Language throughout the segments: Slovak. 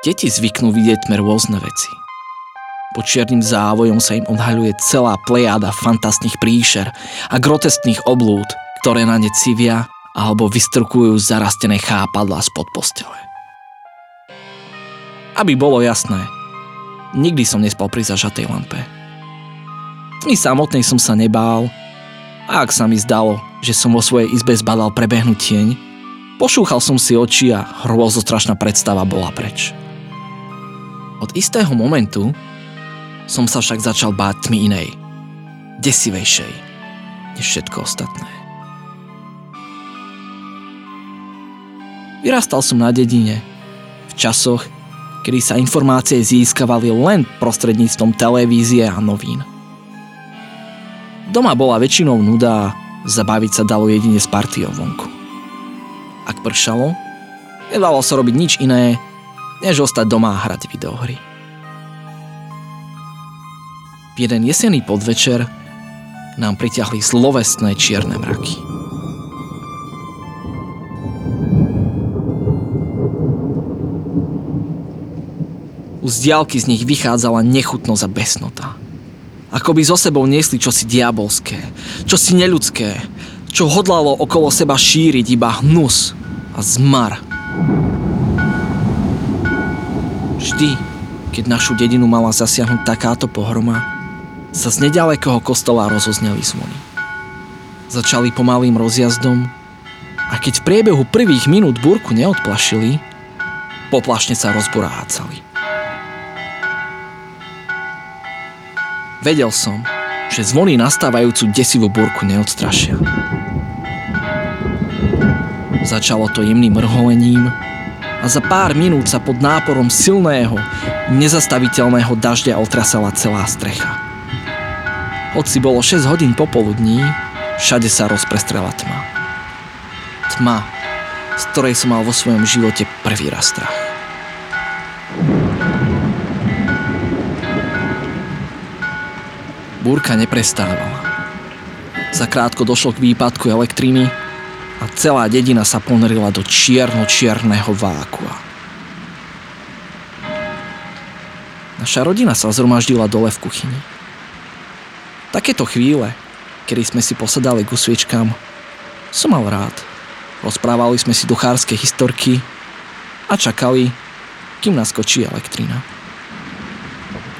Deti zvyknú vidieť tme rôzne veci. Po čiernym závojom sa im odhaľuje celá plejada fantastných príšer a groteskných oblúd, ktoré na ne civia alebo vystrkujú zarastené chápadla spod postele. Aby bolo jasné, nikdy som nespal pri zažatej lampe. Ni samotnej som sa nebál a ak sa mi zdalo, že som vo svojej izbe zbadal prebehnúť tieň, pošúchal som si oči a hrôzostrašná predstava bola preč. Od istého momentu som sa však začal báť tmy inej, desivejšej, než všetko ostatné. Vyrastal som na dedine, v časoch, kedy sa informácie získavali len prostredníctvom televízie a novín. Doma bola väčšinou nuda a zabaviť sa dalo jedine s partiou vonku. Ak pršalo, nedalo sa robiť nič iné, než ostať doma a hrať videohry jeden jesený podvečer nám priťahli zlovestné čierne mraky. Z diálky z nich vychádzala nechutnosť a besnota. Ako by zo sebou niesli čosi diabolské, čosi neľudské, čo hodlalo okolo seba šíriť iba hnus a zmar. Vždy, keď našu dedinu mala zasiahnuť takáto pohroma, sa z nedalekého kostola rozozneli zvony. Začali pomalým rozjazdom a keď v priebehu prvých minút búrku neodplašili, poplašne sa rozborácali. Vedel som, že zvony nastávajúcu desivú búrku neodstrašia. Začalo to jemným mrholením a za pár minút sa pod náporom silného, nezastaviteľného dažďa otrasala celá strecha. Hoci bolo 6 hodín popoludní, všade sa rozprestrela tma. Tma, z ktorej som mal vo svojom živote prvý raz strach. Búrka neprestávala. Zakrátko došlo k výpadku elektriny a celá dedina sa ponorila do čierno-čierneho vákua. Naša rodina sa zhromaždila dole v kuchyni. Takéto chvíle, kedy sme si posadali ku sviečkám, som mal rád. Rozprávali sme si duchárske historky a čakali, kým naskočí elektrina.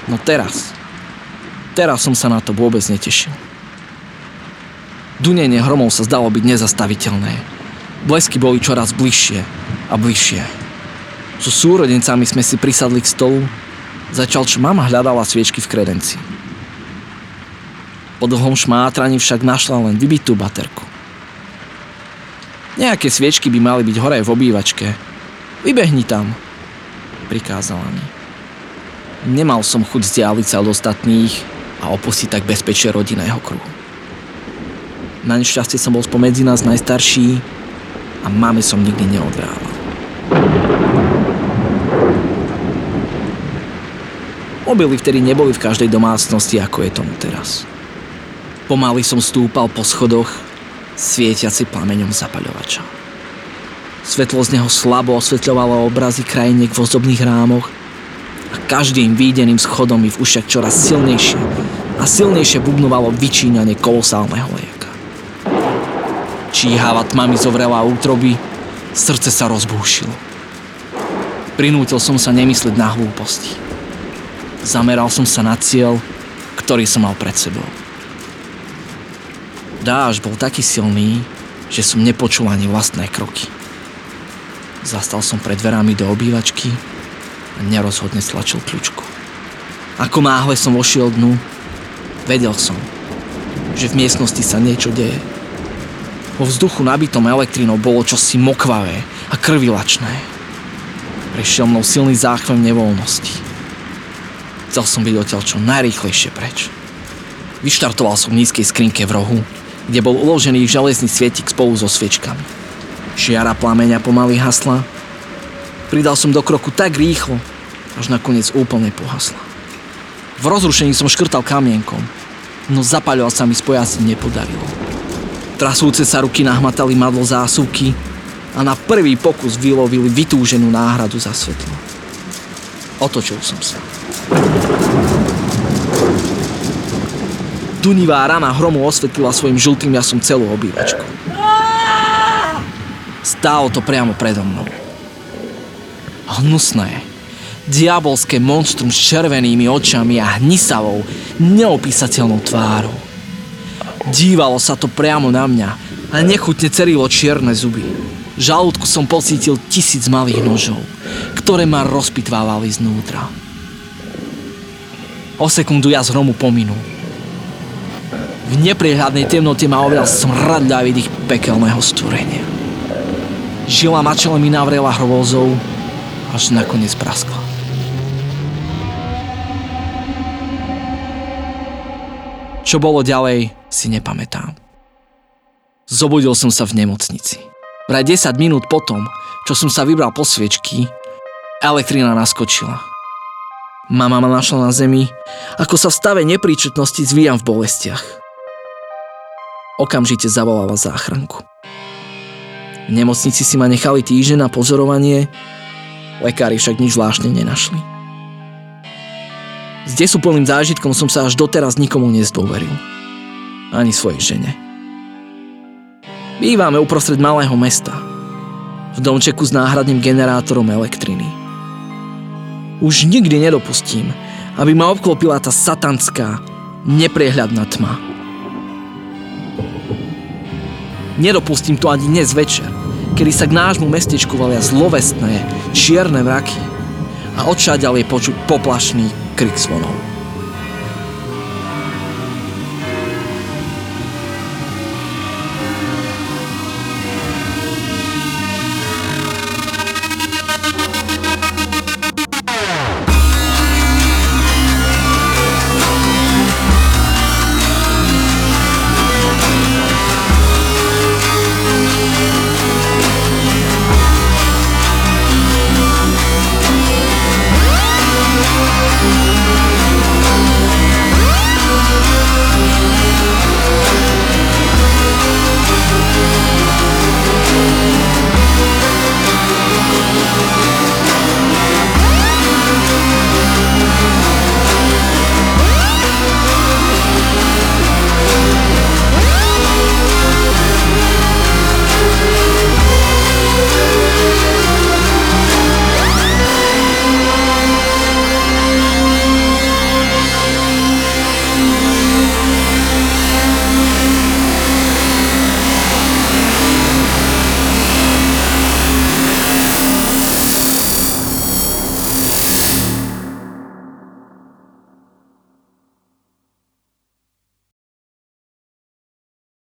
No teraz, teraz som sa na to vôbec netešil. Dunenie hromov sa zdalo byť nezastaviteľné. Blesky boli čoraz bližšie a bližšie. So súrodencami sme si prisadli k stolu, začal čo mama hľadala sviečky v kredenci. Po dlhom šmátraní však našla len vybitú baterku. Nejaké sviečky by mali byť hore v obývačke. Vybehni tam, prikázala mi. Nemal som chuť vzdialiť sa od ostatných a opustiť tak bezpečie rodinného kruhu. Na nešťastie som bol spomedzi nás najstarší a máme som nikdy neodvrával. Mobily vtedy neboli v každej domácnosti, ako je tomu teraz. Pomaly som stúpal po schodoch, svietiaci plameňom zapaľovača. Svetlo z neho slabo osvetľovalo obrazy krajiniek v ozdobných rámoch a každým výdeným schodom mi v ušiach čoraz silnejšie a silnejšie bubnovalo vyčíňanie kolosálneho lieka. Číhava tmami zovrela útroby, srdce sa rozbúšilo. Prinútil som sa nemysleť na hlúposti. Zameral som sa na cieľ, ktorý som mal pred sebou. Dáž bol taký silný, že som nepočul ani vlastné kroky. Zastal som pred dverami do obývačky a nerozhodne stlačil kľúčku. Ako náhle som vošiel dnu, vedel som, že v miestnosti sa niečo deje. Vo vzduchu nabitom elektrínou bolo čosi mokvavé a krvilačné. Prešiel mnou silný záchvev nevoľnosti. Chcel som byť odtiaľ čo najrýchlejšie preč. Vyštartoval som v nízkej skrinke v rohu kde bol uložený železný svietik spolu so sviečkami. Žiara plameňa pomaly hasla. Pridal som do kroku tak rýchlo, až nakoniec úplne pohasla. V rozrušení som škrtal kamienkom, no zapaľovať sa mi spojazdiť nepodarilo. Trasúce sa ruky nahmatali madlo zásuvky a na prvý pokus vylovili vytúženú náhradu za svetlo. Otočil som sa. Dunivá rana hromu osvetlila svojim žltým jasom celú obývačku. Stálo to priamo predo mnou. Hnusné, diabolské monštrum s červenými očami a hnisavou, neopísateľnou tvárou. Dívalo sa to priamo na mňa a nechutne cerilo čierne zuby. Žalúdku som pocítil tisíc malých nožov, ktoré ma rozpitvávali znútra. O sekundu ja z hromu pominul. V nepriehľadnej temnote ma objal smrad ich pekelného stvorenia. Žila ma čele mi navrela hrôzou, až nakoniec praskla. Čo bolo ďalej, si nepamätám. Zobudil som sa v nemocnici. Vraj 10 minút potom, čo som sa vybral po sviečky, elektrina naskočila. Mama ma našla na zemi, ako sa v stave nepríčetnosti zvíjam v bolestiach okamžite zavolala záchranku. V nemocnici si ma nechali týždeň na pozorovanie, lekári však nič zvláštne nenašli. S desúplným zážitkom som sa až doteraz nikomu nezdôveril. Ani svojej žene. Bývame uprostred malého mesta. V domčeku s náhradným generátorom elektriny. Už nikdy nedopustím, aby ma obklopila tá satanská, nepriehľadná tma. Nedopustím to ani dnes večer, kedy sa k nášmu mestečku valia zlovestné, čierne mraky a odšáďal je počuť poplašný Kriegsmonat.